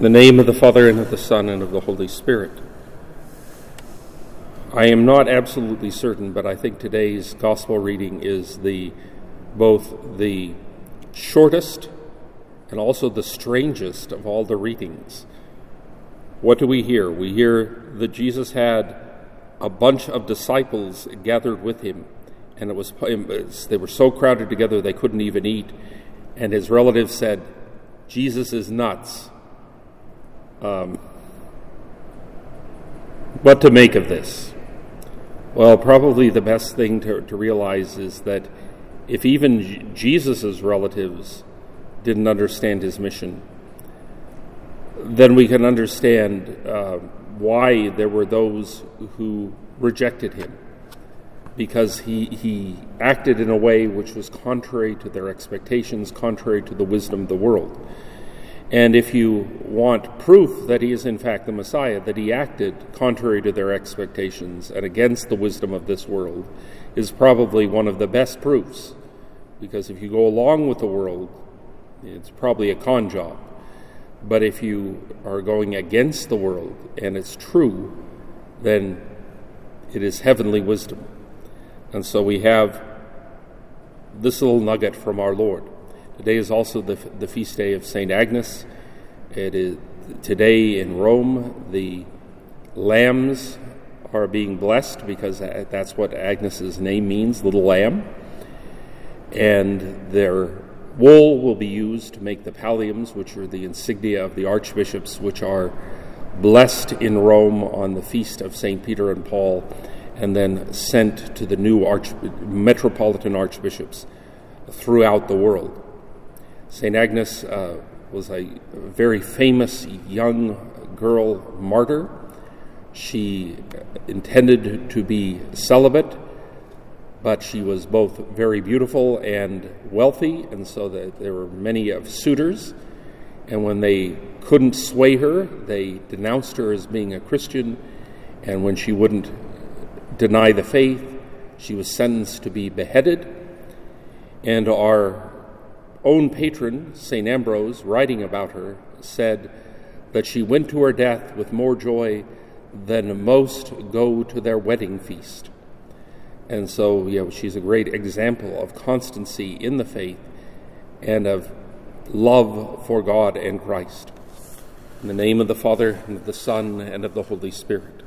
The name of the Father, and of the Son, and of the Holy Spirit. I am not absolutely certain, but I think today's gospel reading is the both the shortest and also the strangest of all the readings. What do we hear? We hear that Jesus had a bunch of disciples gathered with him, and it was they were so crowded together they couldn't even eat. And his relatives said, "Jesus is nuts." Um, what to make of this? Well, probably the best thing to, to realize is that if even Jesus' relatives didn't understand his mission, then we can understand uh, why there were those who rejected him. Because he, he acted in a way which was contrary to their expectations, contrary to the wisdom of the world. And if you want proof that he is in fact the Messiah, that he acted contrary to their expectations and against the wisdom of this world, is probably one of the best proofs. Because if you go along with the world, it's probably a con job. But if you are going against the world and it's true, then it is heavenly wisdom. And so we have this little nugget from our Lord. Today is also the, the feast day of St. Agnes. It is today in Rome, the lambs are being blessed because that's what Agnes's name means, little lamb. And their wool will be used to make the palliums, which are the insignia of the archbishops, which are blessed in Rome on the feast of St. Peter and Paul, and then sent to the new arch- metropolitan archbishops throughout the world. St. Agnes uh, was a very famous young girl martyr. She intended to be celibate, but she was both very beautiful and wealthy, and so there were many of suitors. And when they couldn't sway her, they denounced her as being a Christian. And when she wouldn't deny the faith, she was sentenced to be beheaded. And our own patron, St. Ambrose, writing about her, said that she went to her death with more joy than most go to their wedding feast. And so, you know, she's a great example of constancy in the faith and of love for God and Christ. In the name of the Father, and of the Son, and of the Holy Spirit.